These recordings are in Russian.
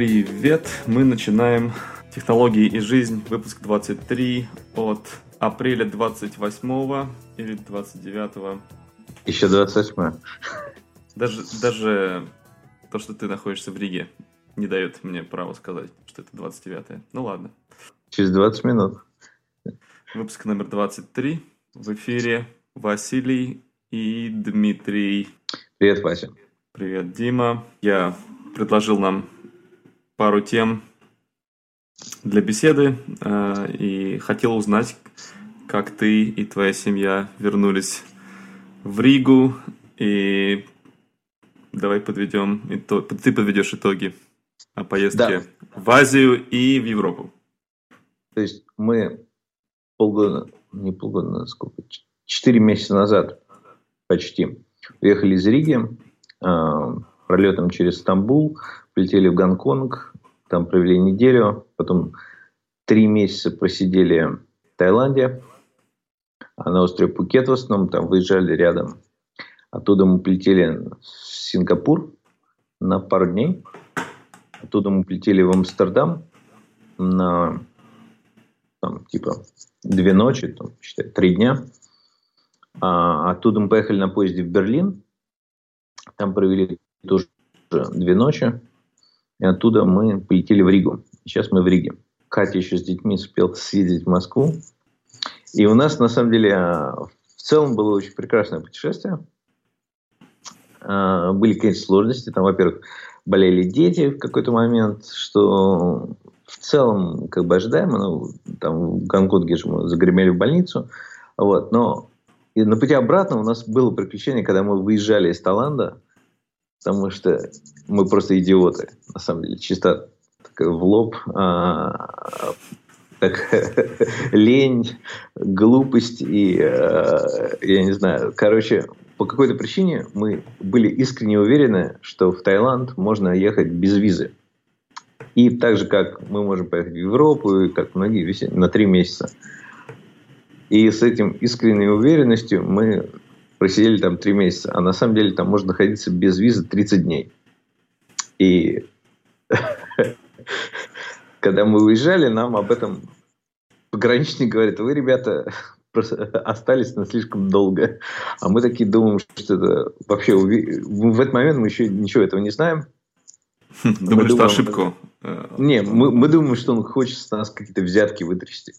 Привет! Мы начинаем «Технологии и жизнь», выпуск 23 от апреля 28 или 29. Еще 28. Даже, даже то, что ты находишься в Риге, не дает мне права сказать, что это 29. Ну ладно. Через 20 минут. Выпуск номер 23. В эфире Василий и Дмитрий. Привет, Вася. Привет, Дима. Я предложил нам пару тем для беседы э, и хотел узнать, как ты и твоя семья вернулись в Ригу и давай подведем итог. Ты подведешь итоги о поездке да. в Азию и в Европу. То есть мы полгода, не полгода, сколько, четыре месяца назад почти уехали из Риги э, пролетом через Стамбул, полетели в Гонконг, там провели неделю, потом три месяца просидели в Таиланде, а на острове Пукет в основном, там выезжали рядом. Оттуда мы полетели в Сингапур на пару дней. Оттуда мы полетели в Амстердам на там, типа две ночи, там, считай, три дня. А, оттуда мы поехали на поезде в Берлин. Там провели тоже две ночи. И оттуда мы полетели в Ригу. Сейчас мы в Риге. Катя еще с детьми успел съездить в Москву. И у нас, на самом деле, в целом было очень прекрасное путешествие. А, были, конечно, сложности. Там, во-первых, болели дети в какой-то момент, что в целом как бы ожидаемо. Ну, там в Гонконге же мы загремели в больницу. Вот, но и на пути обратно у нас было приключение, когда мы выезжали из Таиланда, потому что мы просто идиоты, на самом деле, чисто в лоб, а, так, лень, глупость и, а, я не знаю, короче, по какой-то причине мы были искренне уверены, что в Таиланд можно ехать без визы. И так же, как мы можем поехать в Европу, и как многие, на три месяца. И с этим искренней уверенностью мы просидели там три месяца, а на самом деле там можно находиться без визы 30 дней. И когда мы уезжали, нам об этом пограничник говорит, вы, ребята, остались на слишком долго. А мы такие думаем, что это вообще... В этот момент мы еще ничего этого не знаем. Думаешь, что ошибку? Э, не, мы, мы думаем, что он хочет с нас какие-то взятки вытрясти.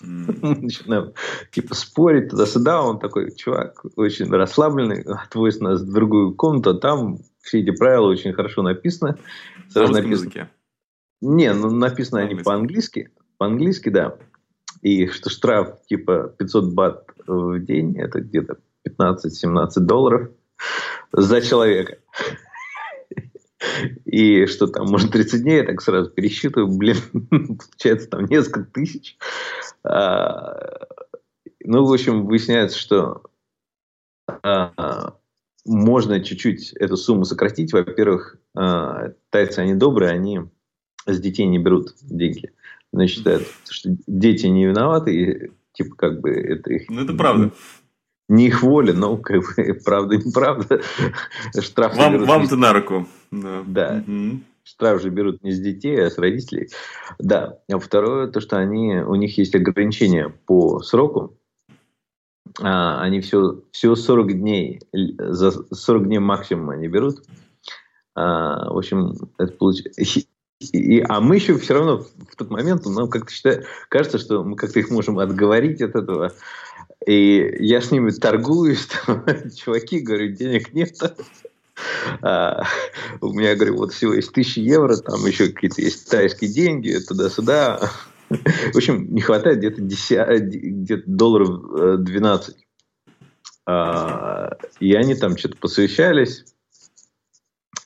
Начинаем типа спорить туда-сюда. Он такой, чувак, очень расслабленный, отвозит нас в другую комнату. А там все эти правила очень хорошо написаны. Сразу На написано... языке? Не, ну написано они по-английски. По-английски, да. И что штраф типа 500 бат в день, это где-то 15-17 долларов за человека. И что там, может, 30 дней, я так сразу пересчитываю, блин, получается там несколько тысяч. А, ну, в общем, выясняется, что а, можно чуть-чуть эту сумму сократить. Во-первых, а, тайцы, они добрые, они с детей не берут деньги. Они считают, что дети не виноваты, и типа как бы это их... Ну, это правда не их воля, но как бы правда неправда. Штраф вам, вам-то на руку. Да. да. Угу. Штраф же берут не с детей, а с родителей. Да. А второе, то, что они, у них есть ограничения по сроку. А, они все, всего 40 дней, за 40 дней максимум они берут. А, в общем, это получается... И, а мы еще все равно в тот момент, нам как-то считает, кажется, что мы как-то их можем отговорить от этого. И я с ними торгуюсь, там, чуваки, говорю, денег нет. А, у меня, говорю, вот всего есть тысячи евро, там еще какие-то есть тайские деньги, туда-сюда. В общем, не хватает где-то где долларов 12. Э, а, и они там что-то посовещались.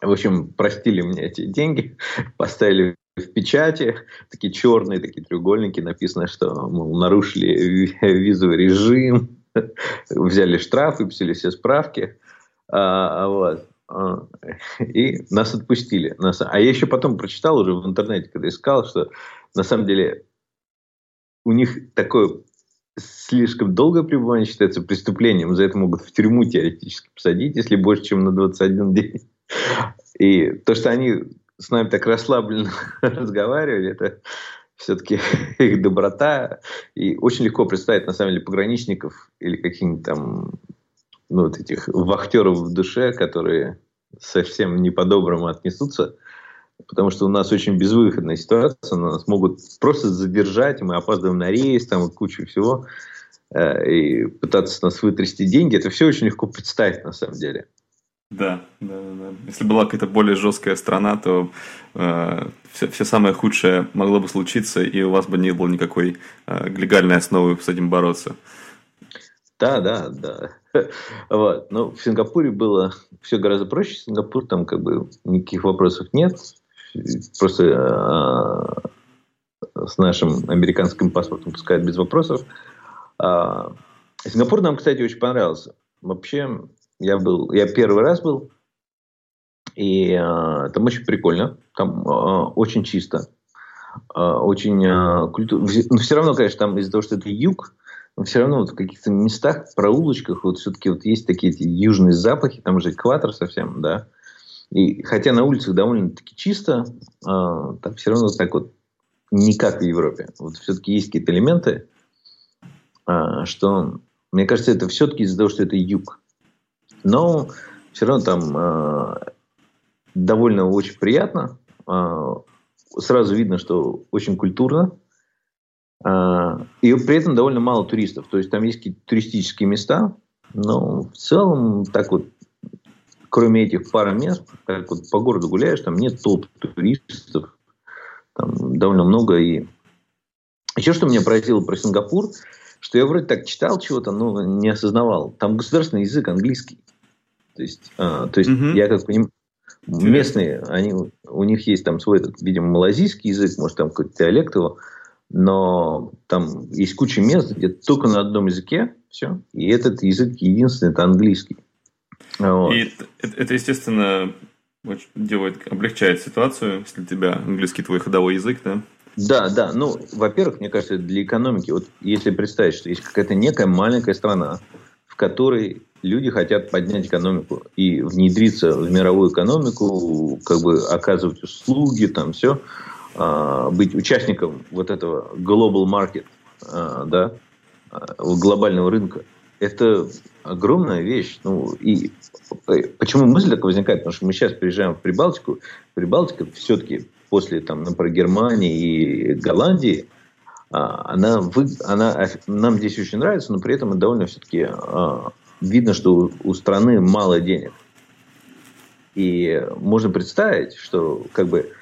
В общем, простили мне эти деньги, поставили в печати, такие черные, такие треугольники, написано, что мол, нарушили визовый режим, взяли штраф, выписали все справки. А, вот. А, и нас отпустили. Нас... А я еще потом прочитал уже в интернете, когда искал, что на самом деле у них такое слишком долгое пребывание считается преступлением. За это могут в тюрьму теоретически посадить, если больше, чем на 21 день. И то, что они с нами так расслабленно разговаривали, это все-таки их доброта. И очень легко представить, на самом деле, пограничников или каких-нибудь там, ну, вот этих вахтеров в душе, которые совсем не по-доброму отнесутся. Потому что у нас очень безвыходная ситуация, нас могут просто задержать, мы опаздываем на рейс, там вот кучу всего, э, и пытаться нас вытрясти деньги, это все очень легко представить на самом деле. Да, да, да. Если была какая-то более жесткая страна, то э, все, все самое худшее могло бы случиться, и у вас бы не было никакой э, легальной основы с этим бороться. Да, да, да. Вот. Но в Сингапуре было все гораздо проще. Сингапур там как бы никаких вопросов нет. Просто э, с нашим американским паспортом пускают без вопросов. А, Сингапур нам, кстати, очень понравился. Вообще, я был, я первый раз был, и э, там очень прикольно, там э, очень чисто, э, очень э, культурно. Но все равно, конечно, там из-за того, что это юг, но все равно вот в каких-то местах, проулочках, вот все-таки вот есть такие эти южные запахи, там же экватор совсем, да. И хотя на улицах довольно-таки чисто, э, там все равно так вот не как в Европе. Вот все-таки есть какие-то элементы, э, что, мне кажется, это все-таки из-за того, что это юг. Но все равно там э, довольно очень приятно. Э, сразу видно, что очень культурно. Э, и при этом довольно мало туристов. То есть там есть какие-то туристические места, но в целом так вот кроме этих пары мест, как вот по городу гуляешь, там нет толп туристов, там довольно много. И еще что меня поразило про Сингапур, что я вроде так читал чего-то, но не осознавал. Там государственный язык английский. То есть, а, то есть угу. я как понимаю, местные, они, у них есть там свой, этот, видимо, малазийский язык, может, там какой-то диалект его, но там есть куча мест, где только на одном языке все, и этот язык единственный, это английский. Вот. И это, это, естественно, делает, облегчает ситуацию, если у тебя английский твой ходовой язык, да? Да, да. Ну, во-первых, мне кажется, для экономики, вот если представить, что есть какая-то некая маленькая страна, в которой люди хотят поднять экономику и внедриться в мировую экономику, как бы оказывать услуги, там все, а, быть участником вот этого global market, а, да, а, глобального рынка. Это огромная вещь. Ну, и почему мысль такая возникает? Потому что мы сейчас приезжаем в Прибалтику. Прибалтика все-таки после, там, например, Германии и Голландии, она, вы, она нам здесь очень нравится, но при этом довольно все-таки видно, что у страны мало денег. И можно представить, что как бы,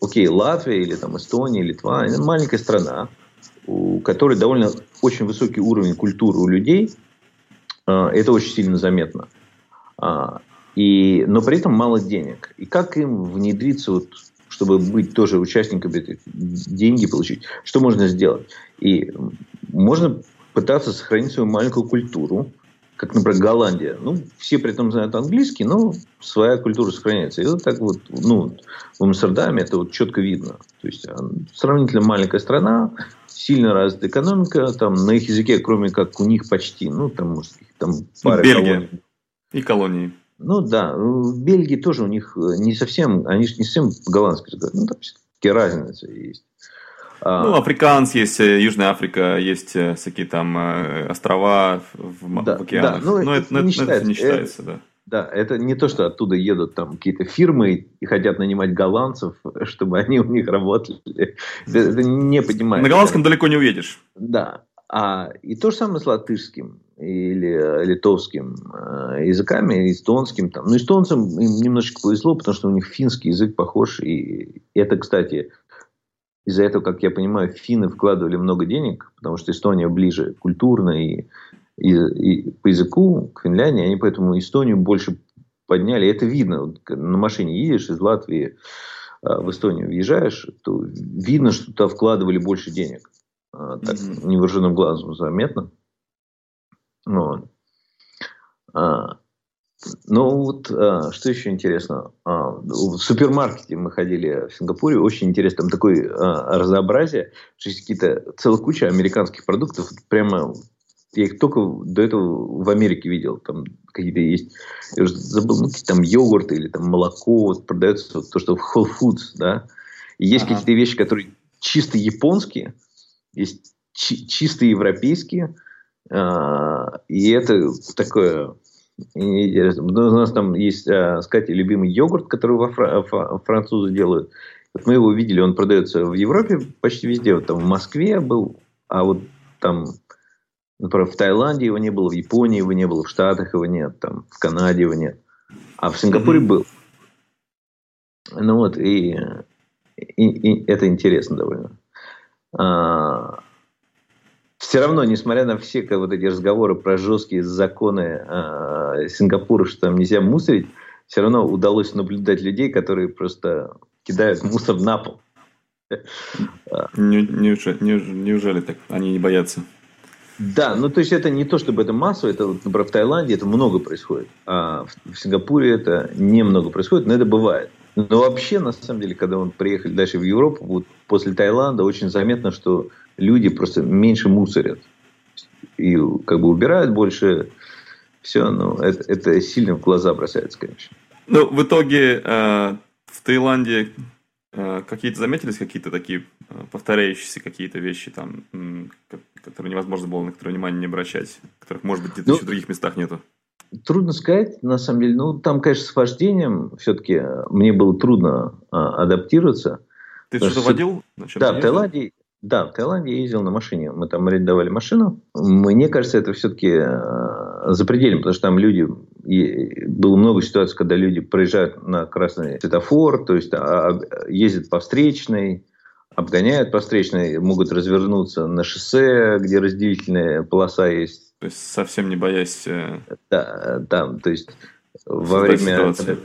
окей, Латвия или там Эстония, Литва, это маленькая страна, у которой довольно очень высокий уровень культуры у людей, а, это очень сильно заметно. А, и, но при этом мало денег. И как им внедриться, вот, чтобы быть тоже участниками, деньги получить? Что можно сделать? И можно пытаться сохранить свою маленькую культуру, как, например, Голландия. Ну, все при этом знают английский, но своя культура сохраняется. И вот так вот, ну, в Амстердаме это вот четко видно. То есть, а, сравнительно маленькая страна, сильно развитая экономика, там на их языке, кроме как у них почти, ну, там, может, там пара Бельгия колоний. и колонии. Ну, да, в Бельгии тоже у них не совсем, они же не совсем по-голландски говорят, ну, там все-таки разница есть. А, ну, Африканс есть, э, Южная Африка, есть э, всякие там э, острова в, да, в океанах. Да, ну, Но это, это, не, считается, это не считается, это, да. Да, это не то, что оттуда едут там какие-то фирмы и хотят нанимать голландцев, чтобы они у них работали. Это, это не понимаю. На голландском далеко не уедешь. Да. А, и то же самое с латышским или литовским э, языками, эстонским. Там. Ну, эстонцам им немножечко повезло, потому что у них финский язык похож. И это, кстати, из-за этого, как я понимаю, финны вкладывали много денег, потому что Эстония ближе культурно и, и, и по языку к Финляндии, они поэтому Эстонию больше подняли. Это видно. Вот, на машине едешь из Латвии а, в Эстонию въезжаешь, то видно, что туда вкладывали больше денег. А, так mm-hmm. невооруженным глазом заметно. Вот. А, ну вот, а, что еще интересно. А, в супермаркете мы ходили в Сингапуре. Очень интересно. Там такое а, разнообразие. Что есть какие-то целая куча американских продуктов. Прямо я их только до этого в Америке видел. Там какие-то есть, я уже забыл, ну, какие там йогурты или там молоко, вот продается вот, то, что в Whole Foods, да. И есть ага. какие-то вещи, которые чисто японские, есть чи- чисто европейские, а, и это такое интересно. У нас там есть, а, сказать, любимый йогурт, который во фра- французы делают. Вот мы его видели, он продается в Европе почти везде. Вот там в Москве был, а вот там Например, в Таиланде его не было, в Японии его не было, в Штатах его нет, там, в Канаде его нет. А в Сингапуре mm-hmm. был. Ну вот, и, и, и это интересно довольно. А, все равно, несмотря на все как, вот эти разговоры про жесткие законы а, Сингапура, что там нельзя мусорить, все равно удалось наблюдать людей, которые просто кидают мусор на пол. Неужели, неужели так? Они не боятся? Да, ну то есть это не то, чтобы это массово, это, например, в Таиланде это много происходит, а в Сингапуре это немного происходит, но это бывает. Но вообще, на самом деле, когда мы приехали дальше в Европу, вот после Таиланда очень заметно, что люди просто меньше мусорят. И как бы убирают больше. Все, ну, это, это сильно в глаза бросается, конечно. Ну, в итоге э, в Таиланде Э, какие-то заметились какие-то такие э, повторяющиеся какие-то вещи там, которые невозможно было на которые внимание не обращать, которых, может быть, где-то ну, еще в других местах нету? Трудно сказать, на самом деле. Ну, там, конечно, с вождением все-таки мне было трудно а, адаптироваться. Ты что-то водил? Да, в Таиланде, да, в Таиланде я ездил на машине. Мы там арендовали машину. Мне кажется, это все-таки запредельно, потому что там люди и было много ситуаций, когда люди проезжают на красный светофор, то есть а, а, ездят по встречной, обгоняют по встречной, могут развернуться на шоссе, где разделительная полоса есть. То есть совсем не боясь... Э, да, там, то есть во время... Когда,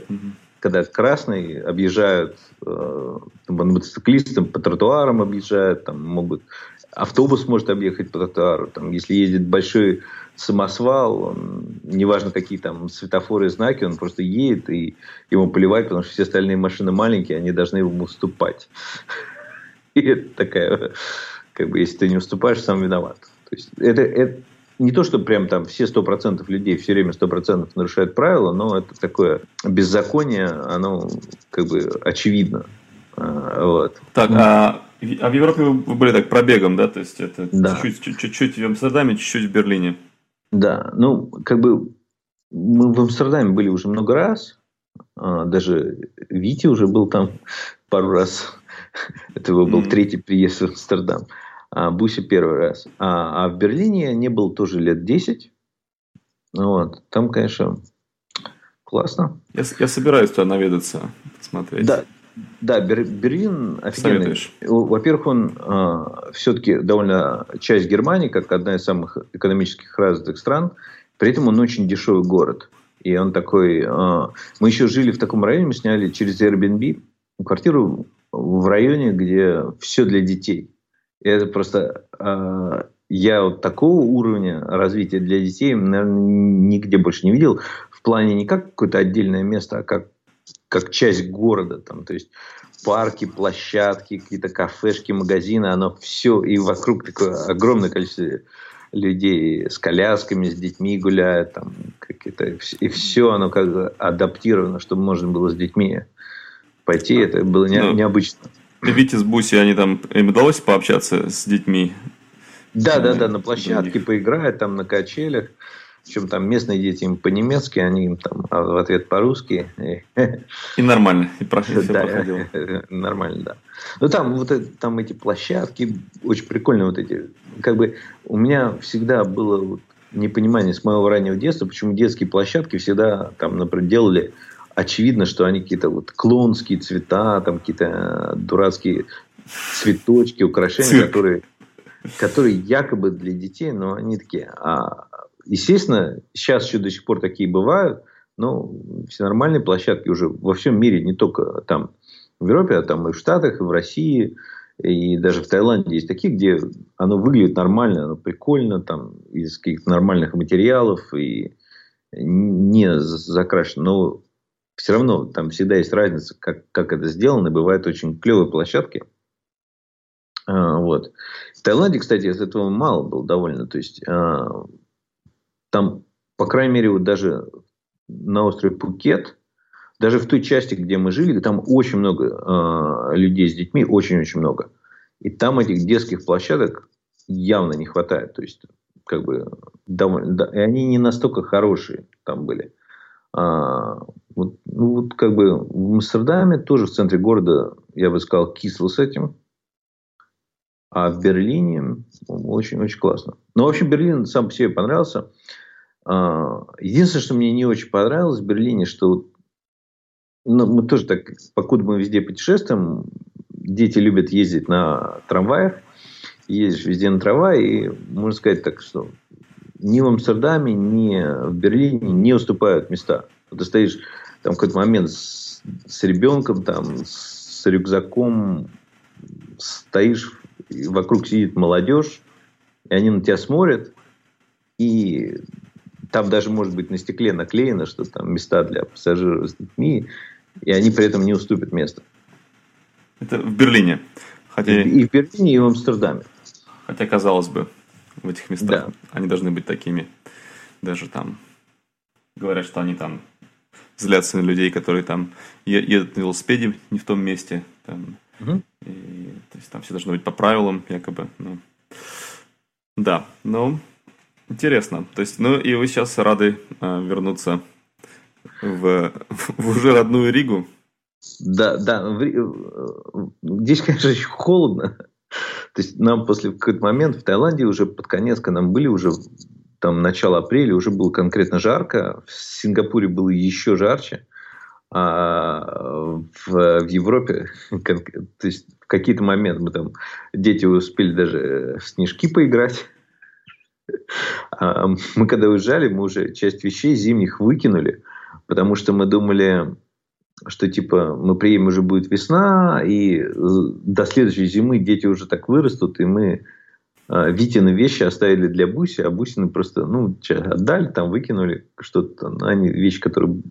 когда красный объезжают э, мотоциклистам по тротуарам объезжают, там могут автобус может объехать по тротуару, там, если ездит большой самосвал, он, неважно какие там светофоры и знаки, он просто едет и ему поливать, потому что все остальные машины маленькие, они должны ему уступать. И это такая, как бы, если ты не уступаешь, сам виноват. То есть это, это не то, что прям там все сто процентов людей все время сто процентов нарушают правила, но это такое беззаконие, оно как бы очевидно. А, вот. Так, а, а в Европе вы были так пробегом, да? То есть это да. чуть-чуть, чуть-чуть в Амстердаме, чуть-чуть в Берлине. Да, ну, как бы мы в Амстердаме были уже много раз. А, даже Вити уже был там пару раз. Это его был третий приезд в Амстердам. А первый раз. А, а в Берлине я не был тоже лет 10. Вот. Там, конечно, классно. Я, я собираюсь туда наведаться, посмотреть. Да, да, Бер, Берлин офигенный. Во-первых, он э, все-таки довольно часть Германии, как одна из самых экономических развитых стран. При этом он очень дешевый город. И он такой... Э, мы еще жили в таком районе, мы сняли через Airbnb квартиру в районе, где все для детей. И это просто... Э, я вот такого уровня развития для детей, наверное, нигде больше не видел. В плане не как какое-то отдельное место, а как как часть города. Там, то есть парки, площадки, какие-то кафешки, магазины, оно все, и вокруг такое огромное количество людей с колясками, с детьми гуляют, там, какие-то, и все оно как адаптировано, чтобы можно было с детьми пойти, это было не, ну, необычно. Витя с Буси, они там, им удалось пообщаться с детьми? Да, да, да, на площадке поиграют, там на качелях. Причем там местные дети им по-немецки, они им там а в ответ по-русски. И нормально, и прошло, да, проходило. Нормально, да. Ну там вот это, там эти площадки очень прикольные вот эти. Как бы у меня всегда было вот непонимание с моего раннего детства, почему детские площадки всегда там, например, делали очевидно, что они какие-то вот клонские цвета, там какие-то дурацкие цветочки, украшения, Цирк. которые, которые якобы для детей, но они такие, а Естественно, сейчас еще до сих пор такие бывают, но все нормальные площадки уже во всем мире, не только там в Европе, а там и в Штатах, и в России, и даже в Таиланде есть такие, где оно выглядит нормально, оно прикольно, там, из каких-то нормальных материалов и не закрашено. Но все равно там всегда есть разница, как, как это сделано. Бывают очень клевые площадки, А, вот. В Таиланде, кстати, этого мало было довольно. То есть, а, там, по крайней мере, вот даже на острове Пукет, даже в той части, где мы жили, там очень много э, людей с детьми, очень-очень много. И там этих детских площадок явно не хватает. То есть, как бы, довольно, да, и они не настолько хорошие там были. А, вот, ну, вот как бы в Амстердаме тоже в центре города, я бы сказал, кисло с этим. А в Берлине очень-очень классно. Но, в общем, Берлин сам по себе понравился. А, единственное, что мне не очень понравилось в Берлине, что ну, мы тоже так, покуда мы везде путешествуем, дети любят ездить на трамваях, ездишь везде на трамвае, и можно сказать так, что ни в Амстердаме, ни в Берлине не уступают места. Ты стоишь там какой-то момент с, с ребенком, там, с рюкзаком, стоишь, вокруг сидит молодежь, и они на тебя смотрят, и там даже может быть на стекле наклеено, что там места для пассажиров с детьми, и они при этом не уступят место. Это в Берлине. Хотя... И, и в Берлине, и в Амстердаме. Хотя, казалось бы, в этих местах да. они должны быть такими. Даже там говорят, что они там злятся на людей, которые там едут на велосипеде не в том месте. Там, угу. и, то есть там все должно быть по правилам, якобы. Ну, да, ну, интересно. То есть, ну, и вы сейчас рады э, вернуться в, в уже родную Ригу. Да, да. Здесь, конечно, еще холодно. То есть нам после какой-то момент в Таиланде уже под конец, когда нам были уже там начало апреля, уже было конкретно жарко. В Сингапуре было еще жарче. А в, в Европе, то есть в какие-то моменты мы там, дети успели даже в снежки поиграть. А мы когда уезжали, мы уже часть вещей зимних выкинули, потому что мы думали, что типа мы приедем, уже будет весна, и до следующей зимы дети уже так вырастут, и мы э, Витины вещи оставили для Буси, а Бусины просто ну, отдали, там выкинули что-то. Ну, они вещи, которые...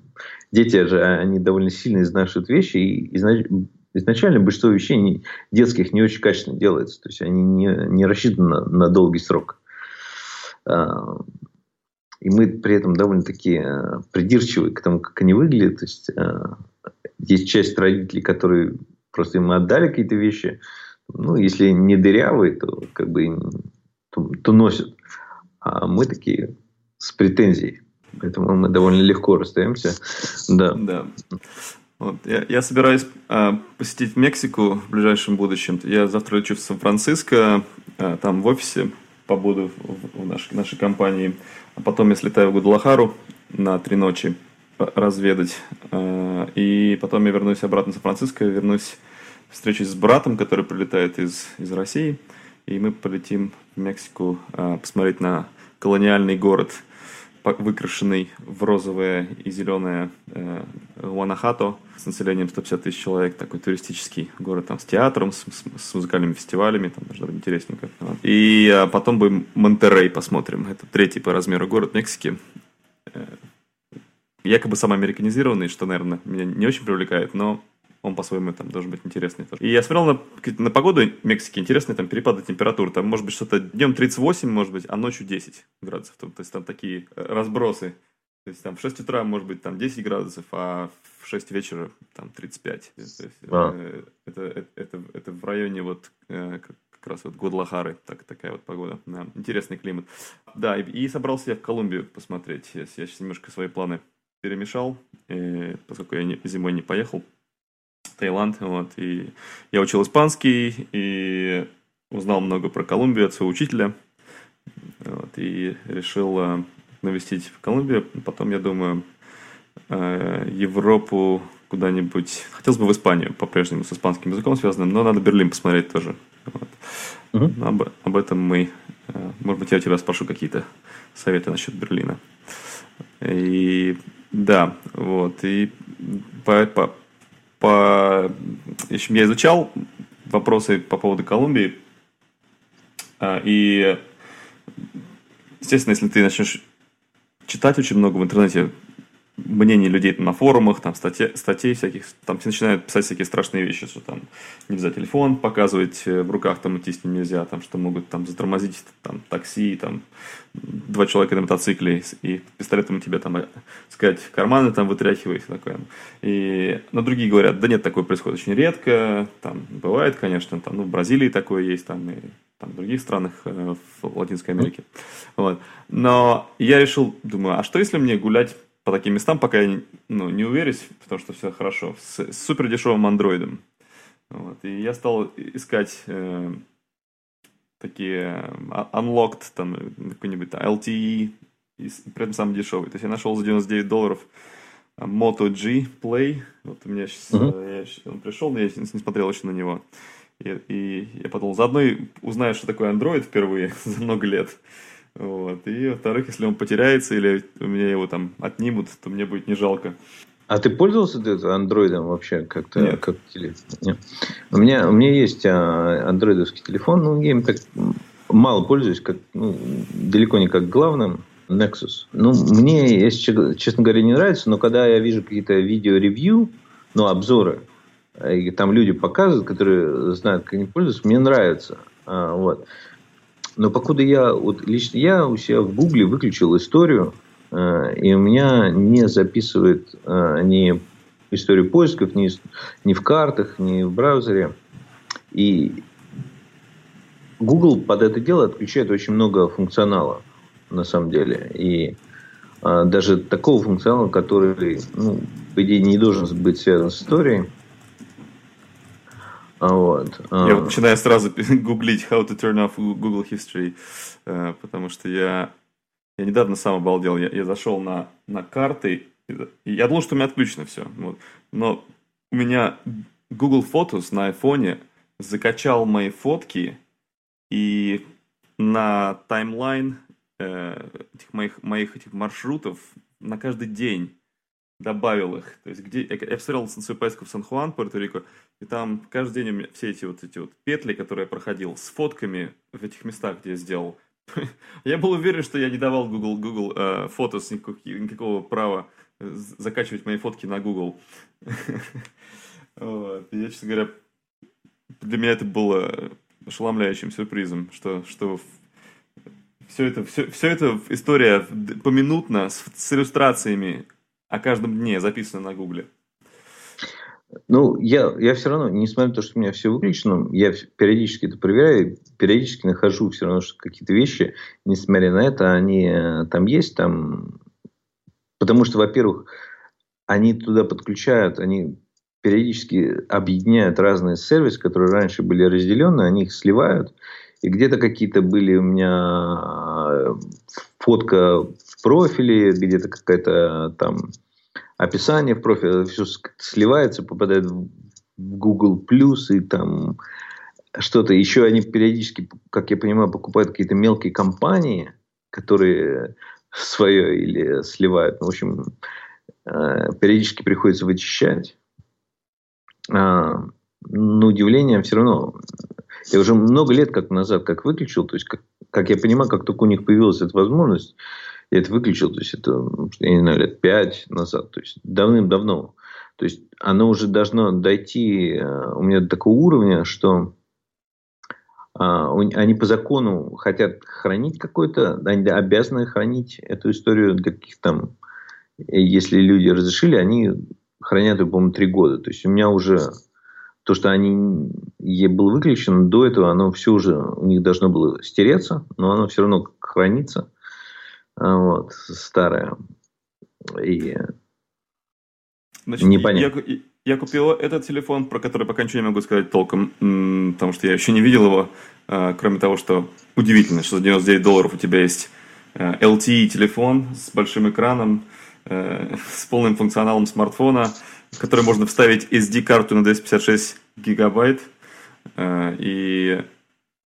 Дети же, они довольно сильно изнашивают вещи, и изнач... изначально большинство вещей не... детских не очень качественно делается. То есть, они не, не рассчитаны на, на долгий срок. И мы при этом довольно-таки э, придирчивы к тому, как они выглядят. То есть, есть часть родителей, которые просто им отдали какие-то вещи. Ну, если не дырявые, то как бы то, то носят. А мы такие с претензией. Поэтому мы довольно легко расстаемся. Да. да. Вот. Я, я собираюсь а, посетить Мексику в ближайшем будущем. Я завтра лечу в Сан-Франциско, а, там в офисе побуду в, в нашей, нашей компании. А потом я слетаю в Гудалахару на три ночи разведать. Э, и потом я вернусь обратно в Сан-Франциско, вернусь встречусь с братом, который прилетает из, из России, и мы полетим в Мексику э, посмотреть на колониальный город, выкрашенный в розовое и зеленое э, с населением 150 тысяч человек, такой туристический город там с театром, с, с музыкальными фестивалями, там должно быть интересненько. И потом будем Монтеррей посмотрим, это третий по размеру город Мексики, якобы сам американизированный, что, наверное, меня не очень привлекает, но он по-своему там должен быть интересный. Тоже. И я смотрел на, на погоду Мексики, интересные там перепады температур. Там может быть что-то днем 38, может быть, а ночью 10 градусов. То, есть там такие э, разбросы. То есть там в 6 утра может быть там 10 градусов, а в 6 вечера там 35. То есть, а. э, это, это, это, это в районе вот э, как раз вот Гудлахары, так, такая вот погода. Да, интересный климат. Да, и, и собрался я в Колумбию посмотреть. Я, я сейчас немножко свои планы перемешал, и, поскольку я не, зимой не поехал Таиланд, вот, и я учил испанский, и узнал много про Колумбию от своего учителя, вот, и решил э, навестить Колумбию. Потом, я думаю, э, Европу куда-нибудь. Хотелось бы в Испанию, по-прежнему с испанским языком связанным, но надо Берлин посмотреть тоже. Вот. Угу. Об, об этом мы... Э, может быть, я у тебя спрошу какие-то советы насчет Берлина. И да, вот. И по, по, по... Еще я изучал вопросы по поводу Колумбии. А, и, естественно, если ты начнешь читать очень много в интернете, мнений людей на форумах, там статей, статей всяких, там все начинают писать всякие страшные вещи, что там нельзя телефон показывать э, в руках, там идти с ним нельзя, там что могут там затормозить там такси, там два человека на мотоцикле и пистолетом тебе там э, сказать карманы там вытряхивай и такое. И, но другие говорят, да нет, такое происходит очень редко, там бывает, конечно, там, ну, в Бразилии такое есть, там и там, в других странах э, в Латинской Америке. Вот. Но я решил, думаю, а что если мне гулять по таким местам, пока я ну, не уверюсь, потому что все хорошо, с, с супер дешевым андроидом. Вот. И я стал искать э, такие э, unlocked, там, какой-нибудь LTE, и при этом самый дешевый. То есть я нашел за 99 долларов э, Moto G Play. Вот у меня сейчас, uh-huh. я, он пришел, но я не, не смотрел еще на него. И, и я подумал, заодно и узнаю, что такое Android впервые за много лет. Вот. И, во-вторых, если он потеряется или у меня его там отнимут, то мне будет не жалко. А ты пользовался ты андроидом вообще как-то? Нет. Как Нет. У меня, у меня есть а, андроидовский телефон, но я им так мало пользуюсь, как, ну, далеко не как главным. Nexus. Ну, мне, если честно говоря, не нравится, но когда я вижу какие-то видео-ревью, ну, обзоры, и там люди показывают, которые знают, как они пользуются, мне нравится. А, вот. Но покуда я, вот лично я у себя в Гугле выключил историю, э, и у меня не записывает э, ни историю поисков, ни, ни в картах, ни в браузере. И Google под это дело отключает очень много функционала, на самом деле. И а, даже такого функционала, который, ну, по идее, не должен быть связан с историей. А вот. Я вот начинаю сразу гуглить how to turn off Google History, э, потому что я, я недавно сам обалдел. Я, я зашел на, на карты, и я думал, что у меня отключено все. Вот. Но у меня Google Photos на айфоне закачал мои фотки, и на таймлайн э, этих моих, моих этих маршрутов на каждый день добавил их. То есть, где я, посмотрел свою поездку в Сан-Хуан, Пуэрто-Рико, и там каждый день у меня все эти вот эти вот петли, которые я проходил, с фотками в этих местах, где я сделал. я был уверен, что я не давал Google, Google э, Photos никакого, никакого права закачивать мои фотки на Google. вот. Я, честно говоря, для меня это было ошеломляющим сюрпризом, что, что все это, все, все это история поминутно с, с иллюстрациями о каждом дне записано на Гугле? Ну, я, я все равно, несмотря на то, что у меня все выключено, я периодически это проверяю, периодически нахожу все равно, что какие-то вещи, несмотря на это, они э, там есть, там... Потому что, во-первых, они туда подключают, они периодически объединяют разные сервисы, которые раньше были разделены, они их сливают. И где-то какие-то были у меня э, фотка в профиле, где-то какая-то там описание в профиле, все сливается, попадает в Google и там что-то. Еще они периодически, как я понимаю, покупают какие-то мелкие компании, которые свое или сливают. В общем, э, периодически приходится вычищать. А, но удивление все равно. Я уже много лет как назад как выключил, то есть как, как я понимаю, как только у них появилась эта возможность, я это выключил, то есть это, я не знаю, лет пять назад, то есть давным-давно. То есть оно уже должно дойти э, у меня до такого уровня, что а, они по закону хотят хранить какой-то, они обязаны хранить эту историю для каких-то там, если люди разрешили, они хранят ее, по-моему, три года. То есть у меня уже то, что они было выключено до этого, оно все уже у них должно было стереться, но оно все равно хранится. А, вот, старое. И Значит, непонятно. Я, я купил этот телефон, про который пока ничего не могу сказать толком, потому что я еще не видел его, а, кроме того, что удивительно, что за 99 долларов у тебя есть LTE телефон с большим экраном, с полным функционалом смартфона, в который можно вставить SD-карту на 256 гигабайт, и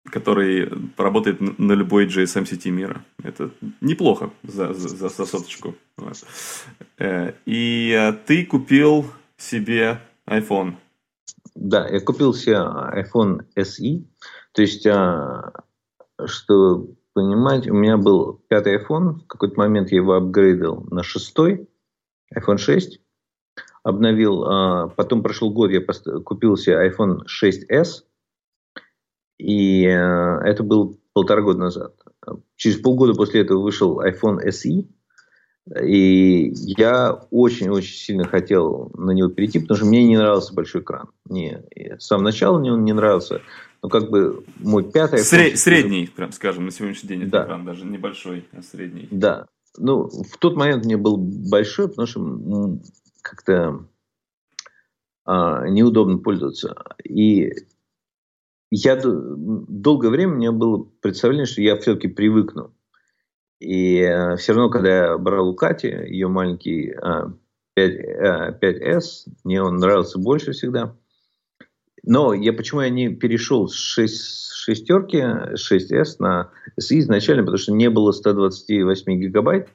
который работает на любой GSM сети мира. Это неплохо за, за, за соточку. Э, и э, ты купил себе iPhone. Да, я купил себе iPhone SE. То есть, что понимать, у меня был пятый iPhone, в какой-то момент я его апгрейдил на шестой. iPhone 6, обновил, потом прошел год, я купил себе iPhone 6s, и а, это был полтора года назад. Через полгода после этого вышел iPhone SE, и я очень-очень сильно хотел на него перейти, потому что мне не нравился большой экран. Мне с самого начала мне он не нравился. Но как бы мой пятый... Сре- средний, прям скажем, на сегодняшний день да. экран, даже небольшой, а средний. Да. Ну, в тот момент мне был большой, потому что как-то а, неудобно пользоваться. И я долгое время у меня было представление, что я все-таки привыкну. И э, все равно, когда я брал у Кати ее маленький 5, э, 5S, э, мне он нравился больше всегда. Но я почему я не перешел с 6, шестерки, 6S на SE изначально, потому что не было 128 гигабайт.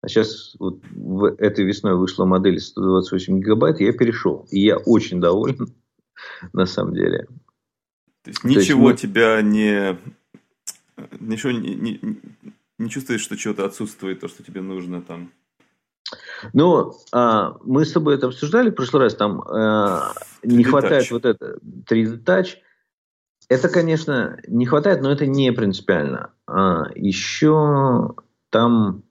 А сейчас вот в этой весной вышла модель 128 гигабайт, и я перешел. И я очень доволен, на самом деле. То есть ничего То есть, тебя не... Ничего не, не, не чувствуешь, что что-то отсутствует, то, что тебе нужно там? Ну, а, мы с тобой это обсуждали в прошлый раз, там а, не хватает touch. вот это 3D Touch. Это, конечно, не хватает, но это не принципиально. А, еще там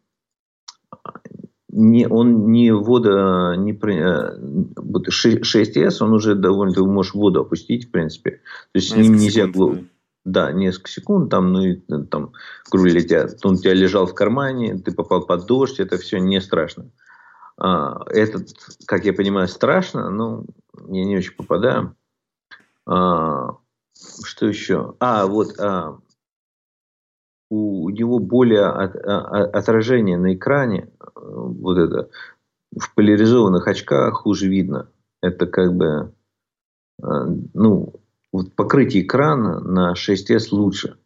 не, он не вода, не, 6S, он уже довольно, ты можешь воду опустить, в принципе. То есть с ним нельзя... Секунд, да, несколько секунд, там, ну, и там, грубо летят. Он у тебя лежал в кармане, ты попал под дождь, это все не страшно. А, этот, как я понимаю, страшно, но я не очень попадаю. А, что еще? А, вот, а, у него более от, а, отражение на экране, вот это, в поляризованных очках хуже видно. Это как бы, а, ну, вот покрытие экрана на 6s лучше.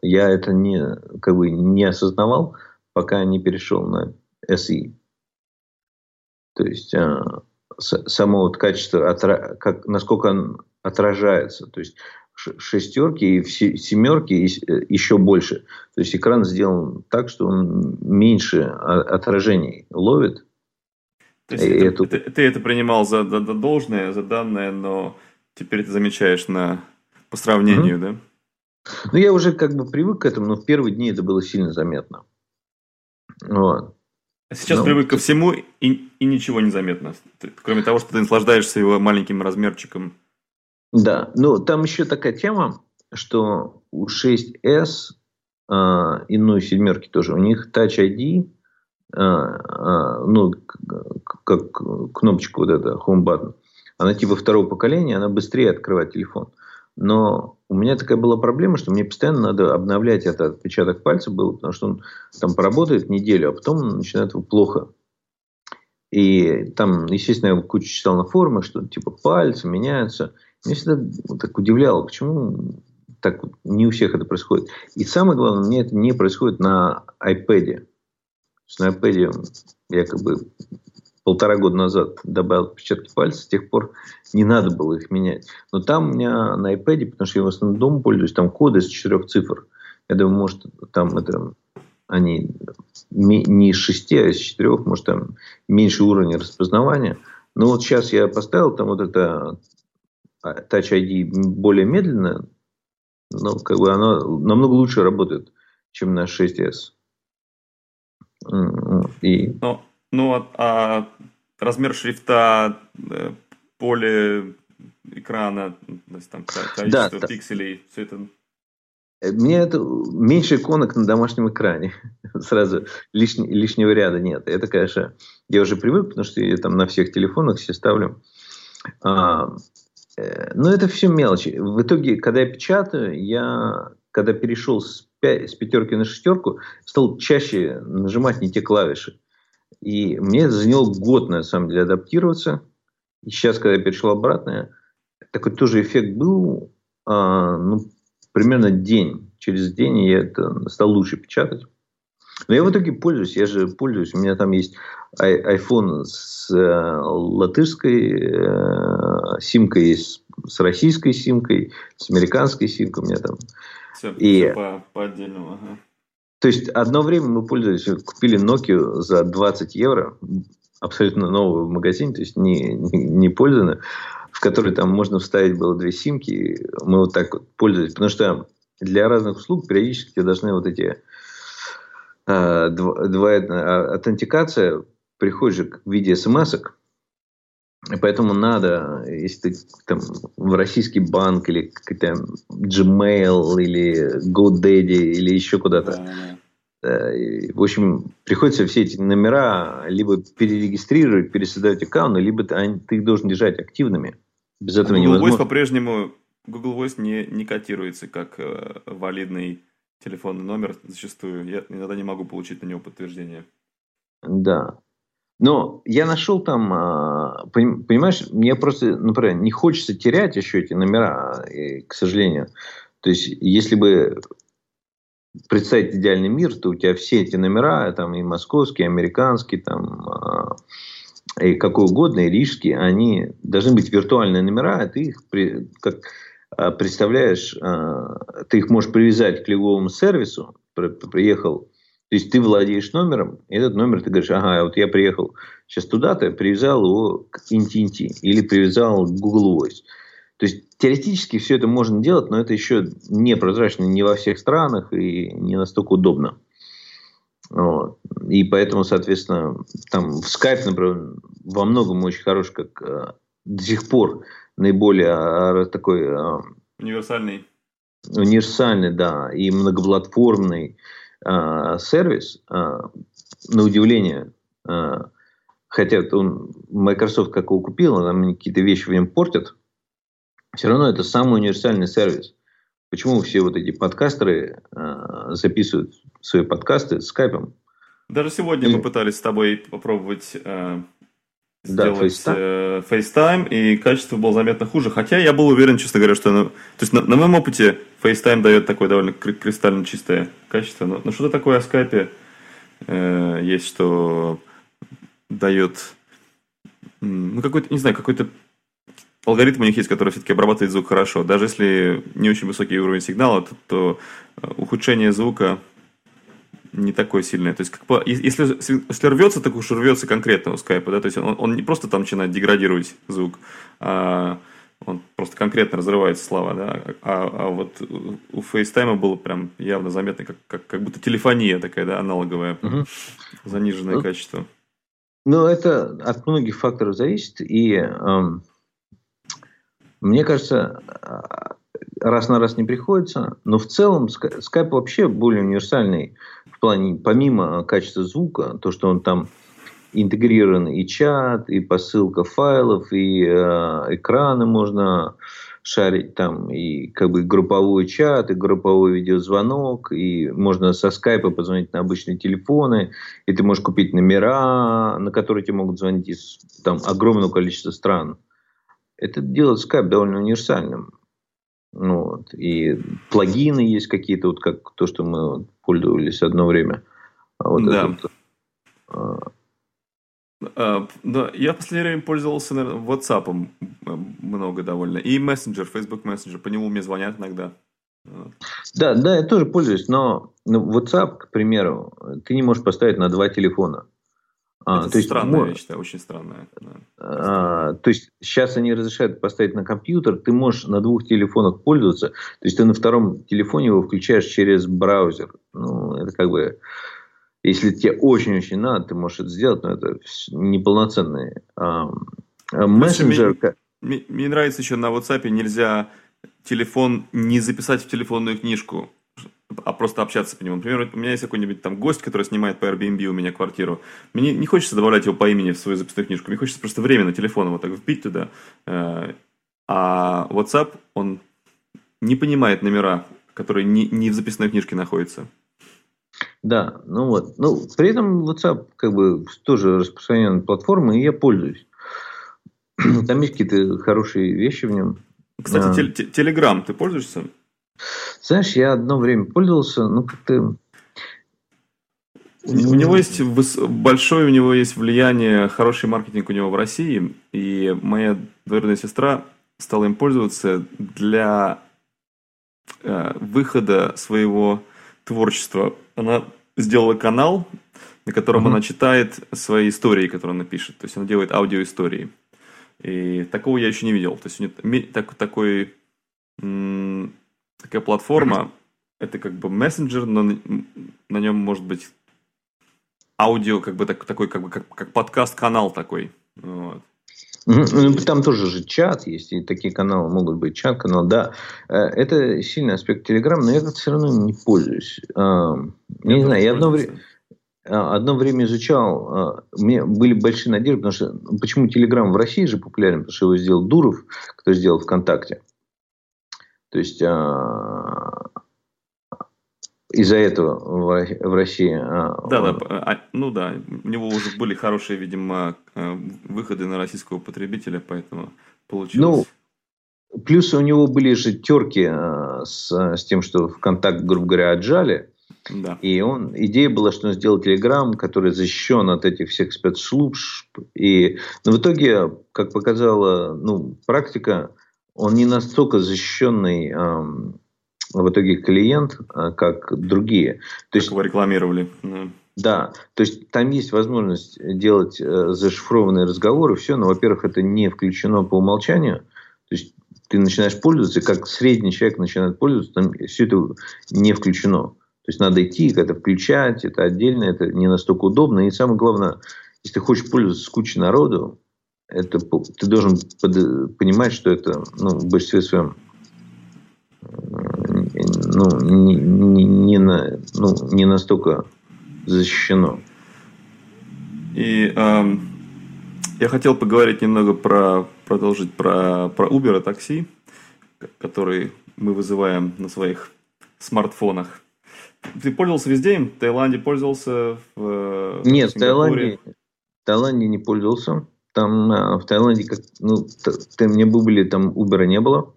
Я это не, как бы не осознавал, пока не перешел на SE. То есть э, само вот качество, как, насколько он отражается. То есть шестерки и семерки еще больше. То есть экран сделан так, что он меньше отражений ловит. То есть это, это, ты это принимал за, за, за должное, за данное, но теперь ты замечаешь на, по сравнению, mm-hmm. да? Ну, я уже как бы привык к этому, но в первые дни это было сильно заметно. Вот. А сейчас ну, привык ко всему и, и ничего не заметно. Кроме того, что ты наслаждаешься его маленьким размерчиком. Да, ну там еще такая тема, что у 6s э, и ну и семерки тоже, у них Touch ID, э, э, ну, как кнопочка вот эта, home button, она типа второго поколения, она быстрее открывает телефон. Но у меня такая была проблема, что мне постоянно надо обновлять этот отпечаток пальца был, потому что он там поработает неделю, а потом начинает плохо. И там, естественно, я кучу читал на форумах, что типа пальцы меняются. Меня всегда так удивляло, почему так не у всех это происходит. И самое главное, мне это не происходит на iPad. На iPad я как бы полтора года назад добавил отпечатки пальцев, с тех пор не надо было их менять. Но там у меня на iPad, потому что я в основном дома пользуюсь, там коды из четырех цифр. Я думаю, может, там это они не из шести, а из четырех, может, там меньше уровня распознавания. Но вот сейчас я поставил там вот это Touch ID более медленно, но как бы оно намного лучше работает, чем на 6s. И... Но ну, а, а размер шрифта, э, поле экрана, то есть там количество да, пикселей, все это... Э, мне это меньше иконок на домашнем экране. Сразу лишний, лишнего ряда нет. Это, конечно, я уже привык, потому что я там на всех телефонах все ставлю. А, но это все мелочи. В итоге, когда я печатаю, я, когда перешел с, пя- с пятерки на шестерку, стал чаще нажимать не те клавиши. И мне это заняло год, на самом деле, адаптироваться. И сейчас, когда я перешел обратно, такой тоже эффект был, а, ну, примерно день. Через день я это стал лучше печатать. Но я в итоге пользуюсь, я же пользуюсь. У меня там есть iPhone с э, латышской э, симкой, с, с российской симкой, с американской симкой. У меня там. Все, и, все по, по отдельному. Ага. То есть, одно время мы пользовались, купили Nokia за 20 евро. абсолютно новую в магазине, то есть не, не, не пользованную, в которой там можно вставить было две симки. Мы вот так вот пользовались. Потому что для разных услуг периодически тебе должны вот эти э, двоякая аутентикация приходит же в виде смс -ок. И поэтому надо, если ты там в российский банк или какой-то Gmail или GoDaddy или еще куда-то, да, да. в общем, приходится все эти номера либо перерегистрировать, пересоздавать аккаунты, либо ты, ты их должен держать активными. Без этого Google невозможно. Voice по-прежнему Google Voice не, не котируется как э, валидный телефонный номер зачастую. Я иногда не могу получить на него подтверждение. Да. Но я нашел там, а, понимаешь, мне просто, например, не хочется терять еще эти номера, к сожалению. То есть, если бы представить идеальный мир, то у тебя все эти номера, там и московские, и американские, там, а, и какой угодно, и рижские, они должны быть виртуальные номера, а ты их как представляешь, ты их можешь привязать к лиговому сервису, приехал то есть ты владеешь номером, и этот номер ты говоришь, ага, вот я приехал сейчас туда-то, привязал его к Интинти или привязал к Google Voice. То есть теоретически все это можно делать, но это еще не прозрачно не во всех странах и не настолько удобно. Вот. И поэтому, соответственно, там в Skype, например, во многом очень хорош, как э, до сих пор наиболее э, такой... Э, универсальный. Универсальный, да, и многоплатформный. А, сервис, а, на удивление, а, хотя он, Microsoft как его купил, нам какие-то вещи в нем портят, все равно это самый универсальный сервис. Почему все вот эти подкастеры записывают свои подкасты с скайпом? Даже сегодня и... мы пытались с тобой попробовать сделать да, FaceTime. FaceTime, и качество было заметно хуже. Хотя я был уверен, честно говоря, что... Ну, то есть на, на моем опыте FaceTime дает такое довольно кристально чистое качество. Но, но что-то такое о скайпе э, есть, что дает... Ну, какой-то, не знаю, какой-то алгоритм у них есть, который все-таки обрабатывает звук хорошо. Даже если не очень высокий уровень сигнала, то, то э, ухудшение звука не такое сильное. То есть, как бы, если, если рвется, так уж рвется конкретно у скайпа, да, то есть он, он не просто там начинает деградировать звук, а он просто конкретно разрывается слова, да, а, а вот у FaceTime было прям явно заметно, как, как, как будто телефония такая, да, аналоговая, угу. заниженное ну, качество. Ну, это от многих факторов зависит, и эм, мне кажется, раз на раз не приходится, но в целом Skype вообще более универсальный в плане, помимо качества звука, то, что он там интегрирован и чат, и посылка файлов, и э, экраны можно шарить там, и как бы групповой чат, и групповой видеозвонок, и можно со скайпа позвонить на обычные телефоны, и ты можешь купить номера, на которые тебе могут звонить из там, огромного количества стран. Это делает скайп довольно универсальным. Ну, вот. И плагины есть какие-то, вот как то, что мы пользовались одно время. А вот да. Это, а... А, да, я в последнее время пользовался наверное, WhatsApp много довольно. И Messenger, Facebook Messenger. По нему мне звонят иногда. Да, да, я тоже пользуюсь, но ну, WhatsApp, к примеру, ты не можешь поставить на два телефона. А, Это то есть, странная мой... вещь, да, очень странная. Да. А, то есть сейчас они разрешают поставить на компьютер, ты можешь на двух телефонах пользоваться, то есть ты на втором телефоне его включаешь через браузер. Ну, это как бы, если тебе очень-очень надо, ты можешь это сделать, но это неполноценный а, мессенджер. Мне, мне нравится еще на WhatsApp нельзя телефон не записать в телефонную книжку а просто общаться по нему. Например, у меня есть какой-нибудь там гость, который снимает по Airbnb у меня квартиру. Мне не хочется добавлять его по имени в свою записную книжку. Мне хочется просто время на телефон вот так вбить туда. Э, а WhatsApp, он не понимает номера, которые не, не в записной книжке находятся. Да, ну вот. Ну, при этом WhatsApp как бы тоже распространенная платформа, и я пользуюсь. Там есть какие-то хорошие вещи в нем. Кстати, а... Telegram ты пользуешься? Знаешь, я одно время пользовался, ну, как-то... У него есть большое у него есть влияние, хороший маркетинг у него в России, и моя двоюродная сестра стала им пользоваться для э, выхода своего творчества. Она сделала канал, на котором mm-hmm. она читает свои истории, которые она пишет. То есть она делает аудиоистории. И такого я еще не видел. То есть у нее так, такой, м- такая платформа, это как бы мессенджер, но на, нем может быть аудио, как бы так, такой, как бы как, как подкаст-канал такой. Вот. Ну, там тоже же чат есть, и такие каналы могут быть, чат-канал, да. Э, это сильный аспект Telegram, но я как-то все равно не пользуюсь. Я, я не знаю, я одно время... А, одно время изучал, а, у меня были большие надежды, потому что ну, почему Телеграм в России же популярен, потому что его сделал Дуров, кто сделал ВКонтакте. То есть а, из-за этого в России. Да, он... да, ну да, у него уже были хорошие, видимо, выходы на российского потребителя, поэтому получилось. Ну, плюс у него были же терки с, с тем, что ВКонтакт, грубо говоря, отжали. Да. И он, идея была, что он сделал Телеграм, который защищен от этих всех спецслужб. И, но в итоге, как показала ну, практика, он не настолько защищенный эм, в итоге клиент, э, как другие. То есть, его рекламировали. Да, то есть там есть возможность делать э, зашифрованные разговоры, все, но, во-первых, это не включено по умолчанию. То есть ты начинаешь пользоваться, как средний человек начинает пользоваться, там все это не включено. То есть надо идти, это включать, это отдельно, это не настолько удобно. И самое главное, если ты хочешь пользоваться с кучей народу, это, ты должен под, понимать, что это ну, в большинстве своем ну, не, не, не, на, ну, не настолько защищено. И э, я хотел поговорить немного про продолжить про, про Uber и такси, который мы вызываем на своих смартфонах. Ты пользовался везде им? В Таиланде пользовался? В, Нет, в Таиланде, в Таиланде не пользовался. Там а, в Таиланде, как, ну, ты, мне были, там Uber не было.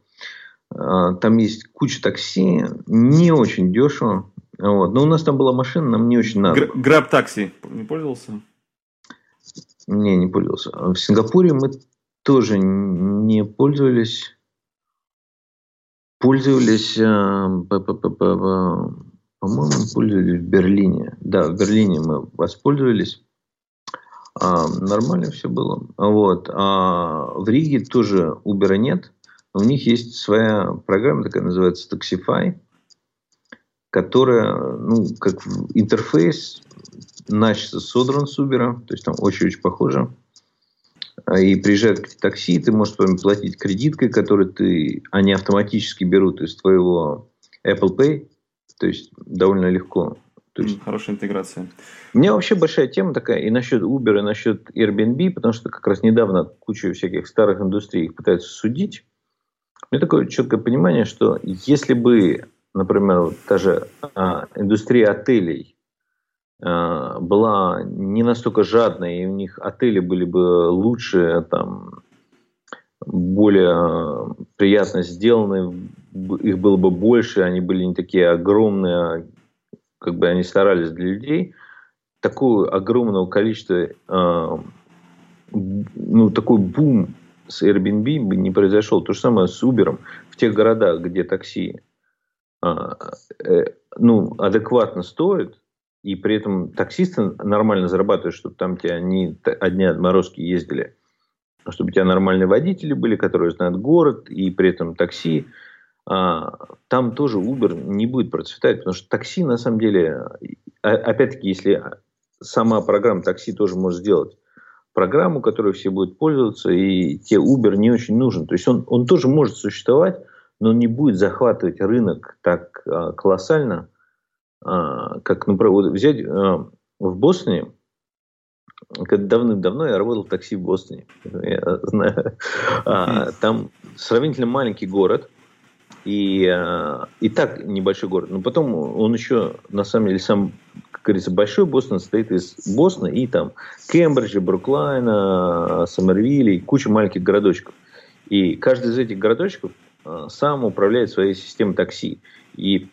А, там есть куча такси, не очень дешево. Вот. Но у нас там была машина, нам не очень надо. Граб такси не пользовался? Не, не пользовался. В Сингапуре мы тоже не пользовались. Пользовались а, по-моему, пользовались в Берлине. Да, в Берлине мы воспользовались. А, нормально все было. Вот. А в Риге тоже Uber нет. У них есть своя программа, такая называется Taxify, которая, ну, как интерфейс начисто содран с Uber, то есть там очень-очень похоже. И приезжают такси, ты можешь платить кредиткой, которую ты, они автоматически берут из твоего Apple Pay, то есть довольно легко. То есть, Хорошая интеграция. У меня вообще большая тема такая и насчет Uber, и насчет Airbnb, потому что как раз недавно куча всяких старых индустрий их пытаются судить. У меня такое четкое понимание, что если бы, например, вот та же а, индустрия отелей а, была не настолько жадной, и у них отели были бы лучше, там, более приятно сделаны, их было бы больше, они были не такие огромные, а как бы они старались для людей, такого огромного количества, э, ну, такой бум с Airbnb бы не произошел. То же самое с Uber в тех городах, где такси э, э, ну, адекватно стоит, и при этом таксисты нормально зарабатывают, чтобы там тебя не одни отморозки ездили, а чтобы у тебя нормальные водители были, которые знают город, и при этом такси там тоже Uber не будет процветать, потому что такси, на самом деле, а, опять-таки, если сама программа такси тоже может сделать программу, которой все будут пользоваться, и те Uber не очень нужен. То есть он, он тоже может существовать, но он не будет захватывать рынок так а, колоссально, а, как, например, вот взять а, в Бостоне, когда давным-давно я работал в такси в Бостоне, я знаю, а, там сравнительно маленький город, и, э, и так небольшой город. Но потом он еще, на самом деле, сам, как говорится, большой Бостон состоит из Бостона и там Кембриджа, Бруклайна, Саммервилля и куча маленьких городочков. И каждый из этих городочков э, сам управляет своей системой такси. И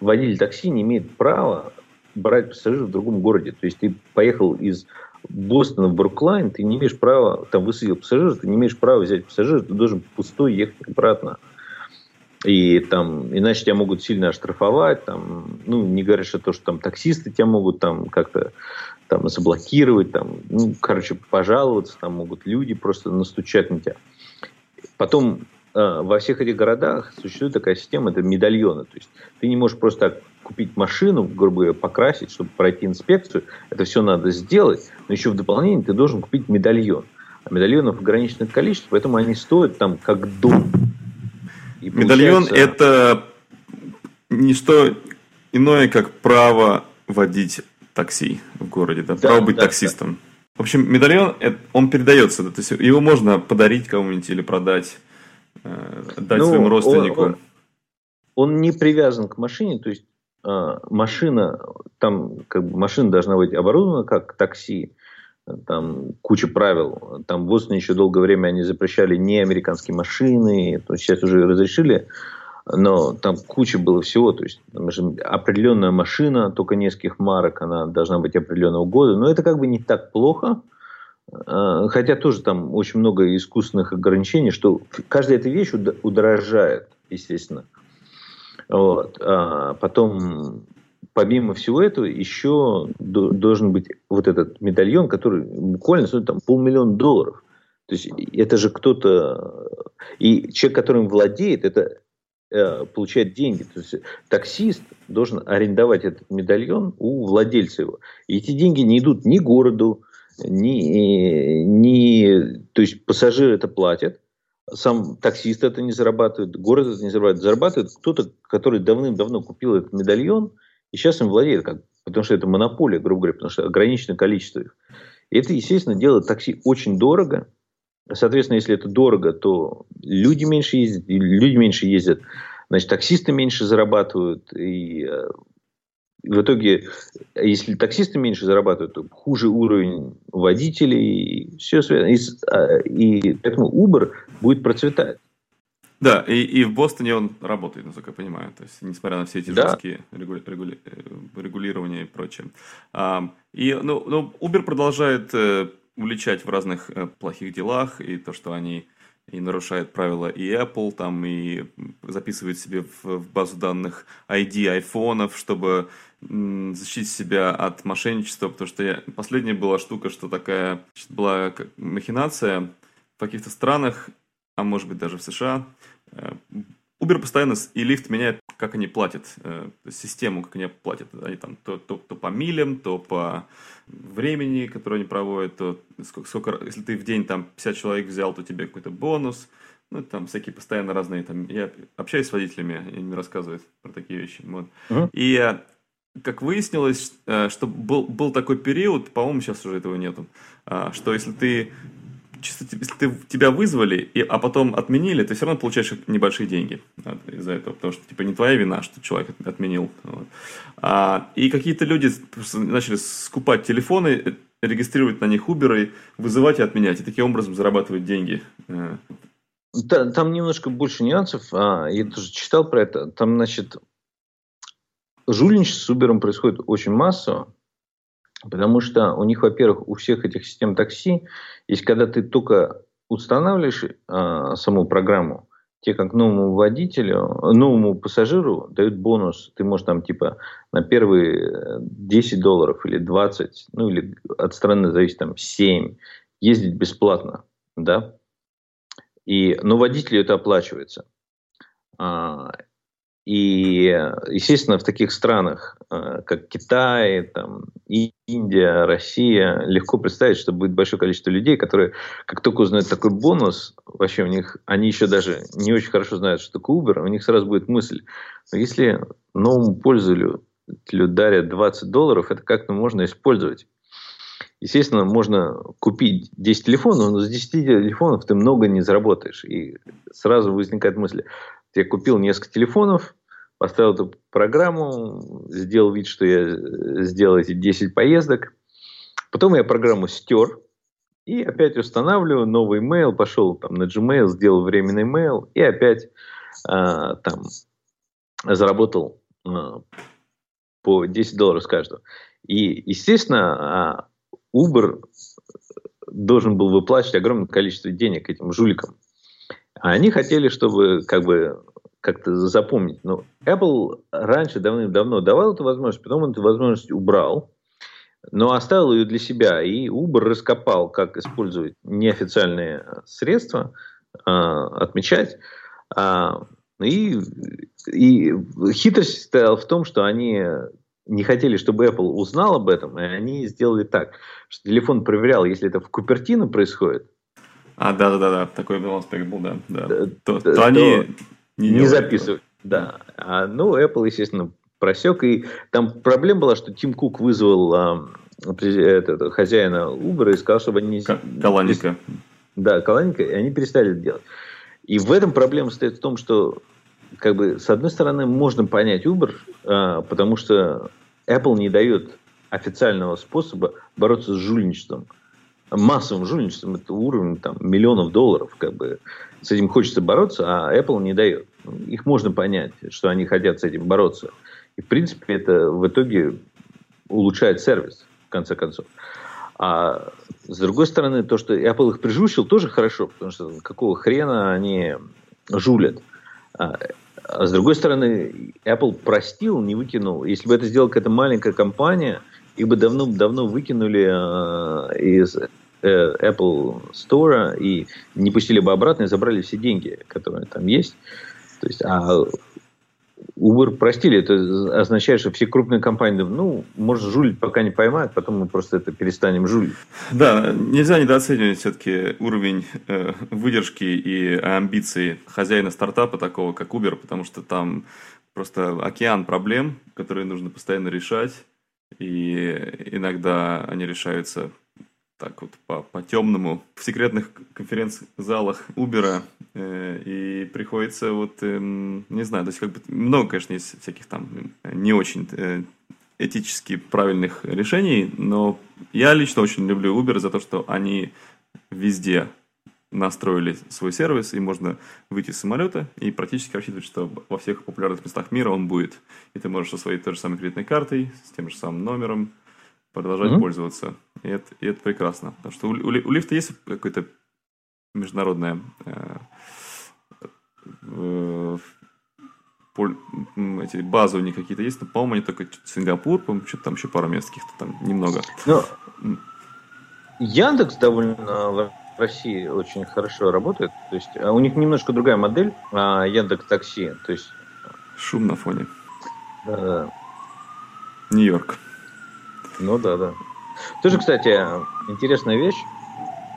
водитель такси не имеет права брать пассажиров в другом городе. То есть ты поехал из Бостона в Бруклайн, ты не имеешь права, там высадил пассажира, ты не имеешь права взять пассажира, ты должен пустой ехать обратно. И там, иначе тебя могут сильно оштрафовать, там, ну, не говоря что то, что там таксисты тебя могут там как-то там заблокировать, там, ну, короче, пожаловаться, там могут люди просто настучать на тебя. Потом э, во всех этих городах существует такая система, это медальоны. То есть ты не можешь просто так купить машину, грубо говоря, покрасить, чтобы пройти инспекцию. Это все надо сделать. Но еще в дополнение ты должен купить медальон. А медальонов ограниченное количество, поэтому они стоят там как дом. Медальон это не что иное, как право водить такси в городе, да, да право быть да, таксистом. Да. В общем, медальон, он передается, то есть его можно подарить кому-нибудь или продать, э, дать ну, своему родственнику. Он, он не привязан к машине, то есть э, машина, там как бы машина должна быть оборудована как такси, там куча правил. Там в Бостоне еще долгое время они запрещали не американские машины, то сейчас уже разрешили, но там куча было всего. То есть определенная машина, только нескольких марок, она должна быть определенного года. Но это как бы не так плохо. А, хотя тоже там очень много искусственных ограничений, что каждая эта вещь удорожает, естественно. Вот. А потом помимо всего этого еще должен быть вот этот медальон, который буквально стоит там полмиллиона долларов. То есть это же кто-то... И человек, которым владеет, это э, получает деньги. То есть таксист должен арендовать этот медальон у владельца его. И эти деньги не идут ни городу, ни, ни... То есть пассажиры это платят, сам таксист это не зарабатывает, город это не зарабатывает. Зарабатывает кто-то, который давным-давно купил этот медальон, и сейчас им владеет, как, потому что это монополия, грубо говоря, потому что ограниченное количество их. И это, естественно, делает такси очень дорого. Соответственно, если это дорого, то люди меньше ездят, люди меньше ездят, значит, таксисты меньше зарабатывают, и э, в итоге, если таксисты меньше зарабатывают, то хуже уровень водителей, и все связано. И, а, и поэтому Uber будет процветать. Да, и, и в Бостоне он работает, насколько я понимаю. То есть, несмотря на все эти да. жесткие регули, регули, э, регулирования и прочее. А, и, ну, ну, Uber продолжает э, уличать в разных э, плохих делах, и то, что они и нарушают правила и Apple, там, и записывают себе в, в базу данных ID айфонов, чтобы м, защитить себя от мошенничества, потому что я, последняя была штука, что такая была махинация в каких-то странах, а может быть даже в США, Uber постоянно и лифт меняет, как они платят, э, систему, как они платят. Они там то, то, то по милям, то по времени, которое они проводят, то сколько, сколько, если ты в день там 50 человек взял, то тебе какой-то бонус. Ну, там всякие постоянно разные. Там, я общаюсь с водителями, они мне рассказывают про такие вещи. Вот. Uh-huh. И э, как выяснилось, что был, был такой период, по-моему, сейчас уже этого нету, что если ты чисто если ты, тебя вызвали, и, а потом отменили, ты все равно получаешь небольшие деньги из-за этого, потому что типа не твоя вина, что человек отменил. Вот. А, и какие-то люди начали скупать телефоны, э, регистрировать на них Uber, вызывать и отменять, и таким образом зарабатывать деньги. Э. Там немножко больше нюансов. А, я тоже читал про это. Там, значит, жульничество с Uber происходит очень массово. Потому что у них, во-первых, у всех этих систем такси есть, когда ты только устанавливаешь э, саму программу, тебе как новому водителю, новому пассажиру дают бонус. Ты можешь там типа на первые 10 долларов или 20, ну или от страны зависит там 7, ездить бесплатно, да. И, но водителю это оплачивается. А, и, естественно, в таких странах, э, как Китай, там, Индия, Россия, легко представить, что будет большое количество людей, которые, как только узнают такой бонус, вообще у них, они еще даже не очень хорошо знают, что такое Uber, у них сразу будет мысль, но если новому пользователю дарят 20 долларов, это как-то можно использовать. Естественно, можно купить 10 телефонов, но с 10 телефонов ты много не заработаешь. И сразу возникает мысль, я купил несколько телефонов, поставил эту программу, сделал вид, что я сделал эти 10 поездок. Потом я программу стер и опять устанавливаю новый email, пошел там на Gmail, сделал временный email и опять а, там заработал а, по 10 долларов с каждого. И, естественно, а, Uber должен был выплачивать огромное количество денег этим жуликам. А они хотели, чтобы как бы как-то запомнить. Но Apple раньше давным-давно давал эту возможность, потом он эту возможность убрал, но оставил ее для себя. И Uber раскопал, как использовать неофициальные средства, а, отмечать. А, и, и хитрость стояла в том, что они не хотели, чтобы Apple узнал об этом, и они сделали так, что телефон проверял, если это в Купертино происходит. А, да-да-да, такой был аспект был, да. да. То, то, то они не, не записывают. Да. А, ну, Apple, естественно, просек. И там проблема была, что Тим Кук вызвал а, это, хозяина Uber и сказал, чтобы они... Каланика. Да, Каланика, и они перестали это делать. И в этом проблема стоит в том, что как бы, с одной стороны, можно понять Uber, а, потому что Apple не дает официального способа бороться с жульничеством. Массовым жульничеством это уровень там, миллионов долларов. Как бы, с этим хочется бороться, а Apple не дает. Их можно понять, что они хотят с этим бороться. И, в принципе, это в итоге улучшает сервис, в конце концов. А с другой стороны, то, что Apple их прижучил, тоже хорошо, потому что какого хрена они жулят. А, а с другой стороны, Apple простил, не выкинул. Если бы это сделала какая-то маленькая компания, их бы давно-давно выкинули э, из Apple Store и не пустили бы обратно и забрали все деньги, которые там есть. То есть, а Uber простили, это означает, что все крупные компании ну, может, жулить пока не поймают, потом мы просто это перестанем жулить. Да, нельзя недооценивать все-таки уровень э, выдержки и амбиций хозяина стартапа такого, как Uber, потому что там просто океан проблем, которые нужно постоянно решать, и иногда они решаются так вот по, по темному в секретных конференц-залах Uber, э, и приходится вот, э, не знаю, то есть как бы много, конечно, есть всяких там не очень э, этически правильных решений, но я лично очень люблю Uber за то, что они везде настроили свой сервис, и можно выйти с самолета и практически рассчитывать, что во всех популярных местах мира он будет. И ты можешь со своей той же самой кредитной картой, с тем же самым номером, продолжать mm-hmm. пользоваться. И это, и это прекрасно. Потому что у, у, у лифта есть какое-то международное э, э, поль, эти базы у них какие-то есть, но, по-моему, они только Сингапур, по-моему, что-то там еще пару мест каких-то там немного. Но Яндекс довольно в России очень хорошо работает. То есть а у них немножко другая модель а Яндекс Такси. То есть шум на фоне. Да. Нью-Йорк. Ну да, да. Тоже, кстати, интересная вещь,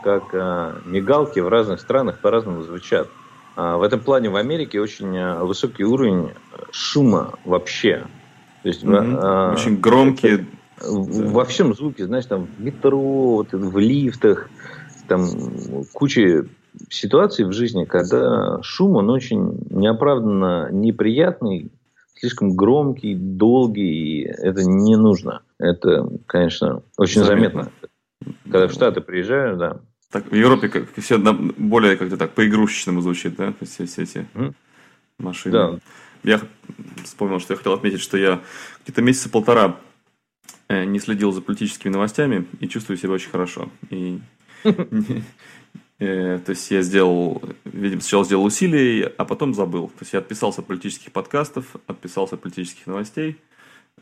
как а, мигалки в разных странах по-разному звучат. А, в этом плане в Америке очень а, высокий уровень шума вообще. То есть, mm-hmm. а, очень громкие. Во всем звуке, знаешь, там в метро, вот, в лифтах, там куча ситуаций в жизни, когда шум, он очень неоправданно неприятный, слишком громкий, долгий, и это не нужно. Это, конечно, очень заметно. заметно. Когда в Штаты приезжаю, да. Так, в Европе как, все более как-то так по-игрушечному звучит, да, все, все эти mm. машины. Да. Я вспомнил, что я хотел отметить, что я где-то месяца полтора э, не следил за политическими новостями и чувствую себя очень хорошо. И Э, то есть я сделал, видимо, сначала сделал усилия, а потом забыл. То есть я отписался от политических подкастов, отписался от политических новостей.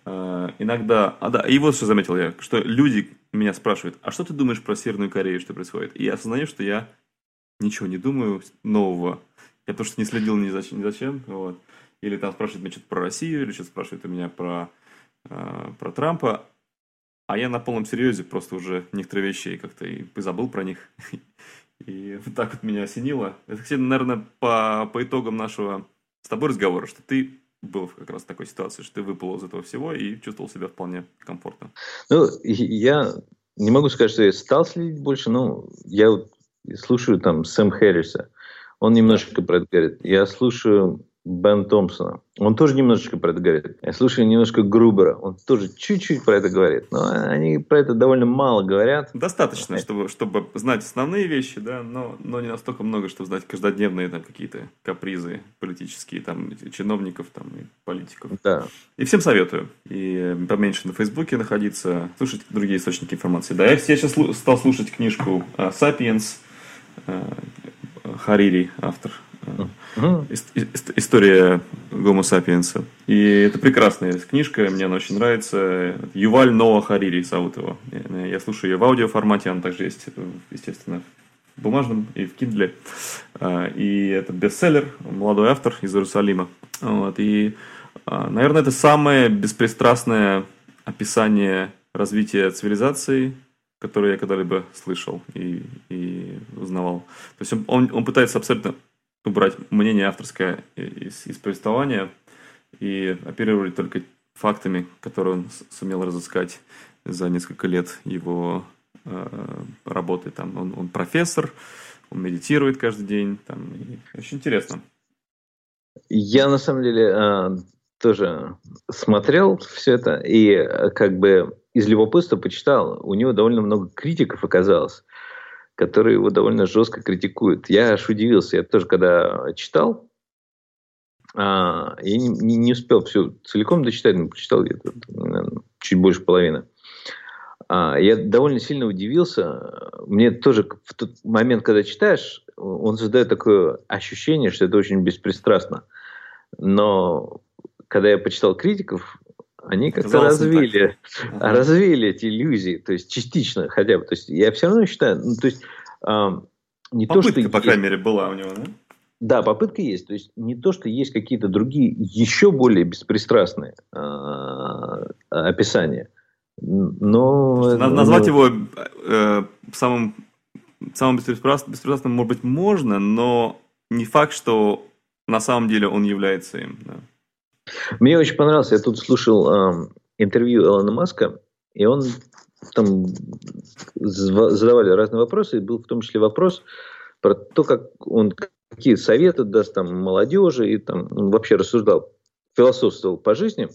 Э, иногда, а да, и вот что заметил я, что люди меня спрашивают, а что ты думаешь про Северную Корею, что происходит? И я осознаю, что я ничего не думаю нового. Я просто не следил ни зачем, ни зачем вот. Или там спрашивают меня что-то про Россию, или что-то спрашивают у меня про, э, про Трампа. А я на полном серьезе просто уже некоторые вещи как-то и забыл про них. И вот так вот меня осенило. Это, кстати, наверное, по, по итогам нашего с тобой разговора, что ты был как раз в такой ситуации, что ты выпал из этого всего и чувствовал себя вполне комфортно. Ну, я не могу сказать, что я стал следить больше, но я слушаю там Сэм Хэрриса. Он немножко про это говорит. Я слушаю Бен Томпсона. Он тоже немножечко про это говорит. Я слушаю немножко Грубера. Он тоже чуть-чуть про это говорит. Но они про это довольно мало говорят. Достаточно, чтобы, чтобы знать основные вещи, да, но, но не настолько много, чтобы знать каждодневные там какие-то капризы политические, там, чиновников там, и политиков. Да. И всем советую. И поменьше на Фейсбуке находиться, слушать другие источники информации. Да, я, я сейчас стал слушать книжку «Сапиенс», Харири, автор История Гомо Сапиенса. И это прекрасная книжка, мне она очень нравится. Юваль Ноа Харири зовут его. Я слушаю ее в аудиоформате, она также есть, естественно, в бумажном и в Kindle. А, и это бестселлер, молодой автор из Иерусалима. Вот. И, а, наверное, это самое беспристрастное описание развития цивилизации, которое я когда-либо слышал и, и узнавал. То есть он, он, он пытается абсолютно убрать мнение авторское из, из повествования и оперировать только фактами, которые он сумел разыскать за несколько лет его э, работы. Там он, он профессор, он медитирует каждый день. Там, и очень интересно. Я на самом деле э, тоже смотрел все это и э, как бы из любопытства почитал. У него довольно много критиков оказалось которые его довольно жестко критикуют. Я аж удивился. Я тоже, когда читал, а, я не, не, не успел все целиком дочитать, но прочитал где-то чуть больше половины. А, я довольно сильно удивился. Мне тоже в тот момент, когда читаешь, он создает такое ощущение, что это очень беспристрастно. Но когда я почитал критиков, они как-то развили, ага. развили эти иллюзии, то есть частично хотя бы. То есть я все равно считаю, ну, то есть э, не попытка, то, что по крайней мере, была у него, да? Да, попытка есть. То есть не то, что есть какие-то другие, еще более беспристрастные э, описания. Но, Назвать но... его э, самым, самым беспристрастным, беспристрастным, может быть, можно, но не факт, что на самом деле он является им. Да. Мне очень понравилось, я тут слушал э, интервью Элона Маска, и он там задавали разные вопросы, и был в том числе вопрос про то, как он какие советы даст там молодежи, и там он вообще рассуждал, философствовал по жизни.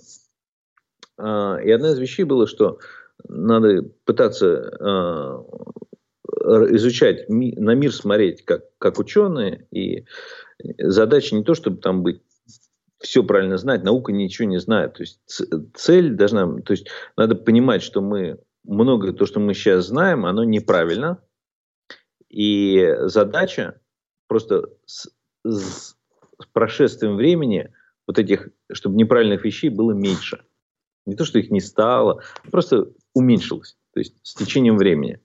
А, и одна из вещей было, что надо пытаться а, изучать, на мир смотреть как, как ученые, и задача не то, чтобы там быть все правильно знать, наука ничего не знает. То есть цель должна, то есть надо понимать, что мы многое то, что мы сейчас знаем, оно неправильно, и задача просто с, с прошествием времени вот этих, чтобы неправильных вещей было меньше. Не то, что их не стало, просто уменьшилось. То есть с течением времени.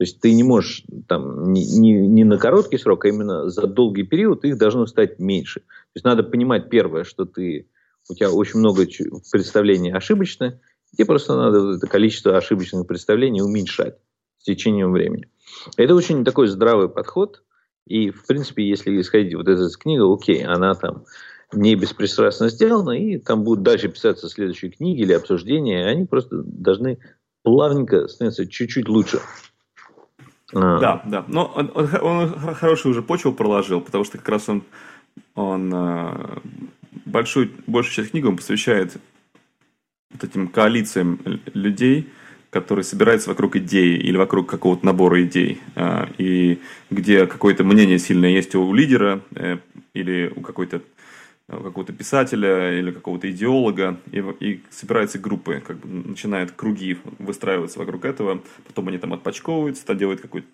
То есть ты не можешь там не, не, не на короткий срок, а именно за долгий период их должно стать меньше. То есть надо понимать первое, что ты у тебя очень много представлений ошибочно, тебе просто надо это количество ошибочных представлений уменьшать с течением времени. Это очень такой здравый подход. И, в принципе, если исходить вот из этой книги, окей, она там не беспристрастно сделана, и там будут дальше писаться следующие книги или обсуждения, они просто должны плавненько становиться чуть-чуть лучше. А. Да, да. Но он, он, он хорошую уже почву проложил, потому что как раз он, он э, большую, большую часть книги он посвящает вот этим коалициям людей, которые собираются вокруг идеи или вокруг какого-то набора идей, э, и где какое-то мнение сильное есть у лидера э, или у какой-то какого-то писателя или какого-то идеолога, и, и собираются группы, как бы начинают круги выстраиваться вокруг этого, потом они там отпочковываются, то делают какой-то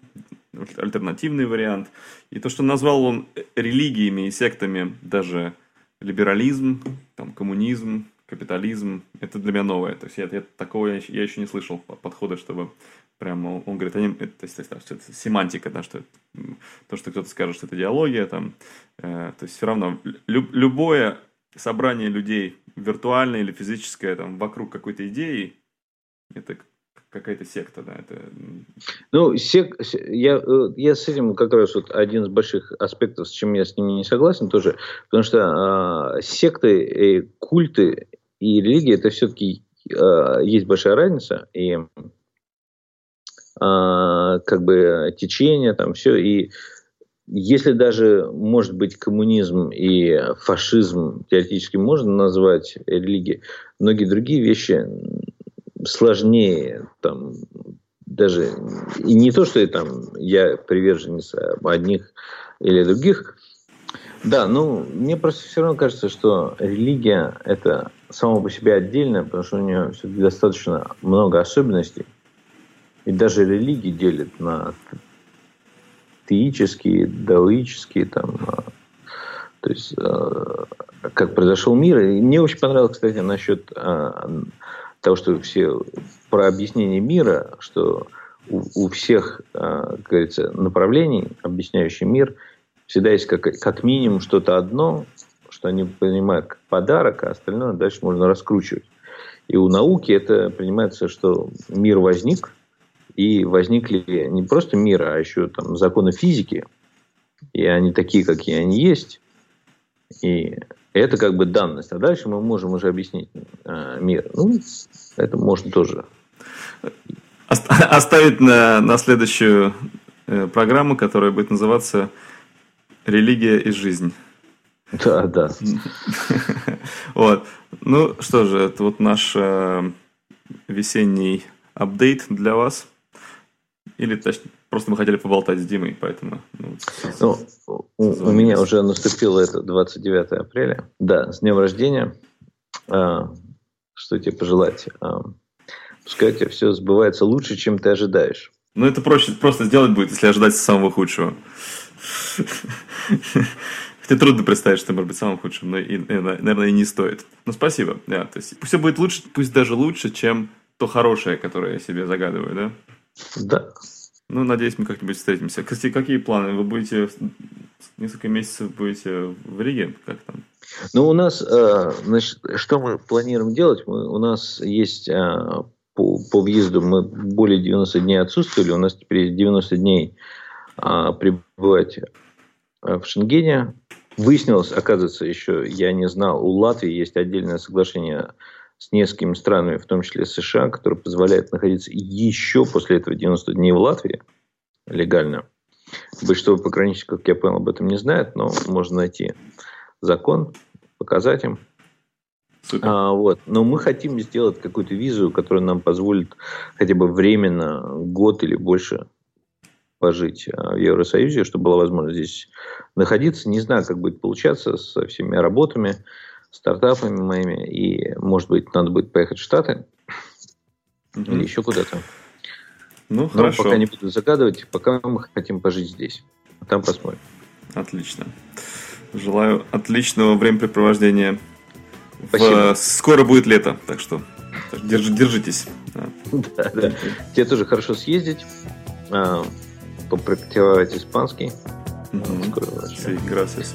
альтернативный вариант. И то, что назвал он религиями и сектами, даже либерализм, там, коммунизм, капитализм, это для меня новое. То есть я, я такого я, я еще не слышал подхода, чтобы прямо он говорит, они, это, то есть, это семантика, да, что это, то, что кто-то скажет, что это идеология, там, э, то есть все равно лю, любое собрание людей, виртуальное или физическое, там, вокруг какой-то идеи, это какая-то секта, да, это... Ну, сек... я, э, я с этим как раз вот один из больших аспектов, с чем я с ними не согласен тоже, потому что э, секты, и культы и религии, это все-таки э, есть большая разница, и а, как бы течение, там все. И если даже, может быть, коммунизм и фашизм теоретически можно назвать религией, многие другие вещи сложнее, там, даже, и не то, что я, там, я приверженец одних или других, да, ну, мне просто все равно кажется, что религия – это само по себе отдельно, потому что у нее все-таки достаточно много особенностей. И даже религии делят на теические, даоические, там, а, То есть, э, как произошел мир. И мне очень понравилось, кстати, насчет э, того, что все про объяснение мира, что у, всех, как говорится, направлений, объясняющих мир, всегда есть как, как минимум что-то одно, что они понимают как подарок, а остальное дальше можно раскручивать. И у науки это принимается, что мир возник, и возникли не просто мир, а еще там законы физики, и они такие, какие они есть. И это как бы данность. А дальше мы можем уже объяснить э, мир. Ну, это можно тоже. Оставить на, на следующую э, программу, которая будет называться «Религия и жизнь». Да, да. Вот. Ну что же, это вот наш э, весенний апдейт для вас. Или точнее, просто мы хотели поболтать с Димой, поэтому... Ну, ну у, у меня уже наступило это 29 апреля. Да, с днем рождения. А, что тебе пожелать? А, пускай у тебя все сбывается лучше, чем ты ожидаешь. Ну, это проще просто сделать будет, если ожидать самого худшего. Хотя трудно представить, что может быть самым худшим, но, и, наверное, и не стоит. Но спасибо. Да, то есть пусть все будет лучше, пусть даже лучше, чем то хорошее, которое я себе загадываю, да? Да. Ну, надеюсь, мы как-нибудь встретимся. Кстати, какие планы? Вы будете несколько месяцев будете в Риге? Как там? Ну, у нас, э, значит, что мы планируем делать? Мы, у нас есть э, по, по въезду мы более 90 дней отсутствовали. У нас теперь есть 90 дней а, пребывать в Шенгене. Выяснилось, оказывается, еще я не знал, у Латвии есть отдельное соглашение с несколькими странами, в том числе США, которое позволяет находиться еще после этого 90 дней в Латвии легально. Большинство пограничников, как я понял, об этом не знают, но можно найти закон, показать им. А, вот. Но мы хотим сделать какую-то визу, которая нам позволит хотя бы временно, год или больше пожить а, в Евросоюзе, чтобы была возможность здесь находиться. Не знаю, как будет получаться со всеми работами, стартапами моими. И, может быть, надо будет поехать в Штаты угу. или еще куда-то. Ну, Но хорошо. пока не буду загадывать, пока мы хотим пожить здесь. Там посмотрим. Отлично. Желаю отличного времяпрепровождения. Спасибо. В... Скоро будет лето, так что держ... держитесь. Да, да. Тебе тоже хорошо съездить. А, попрактиковать испанский. Mm-hmm. Sí, gracias.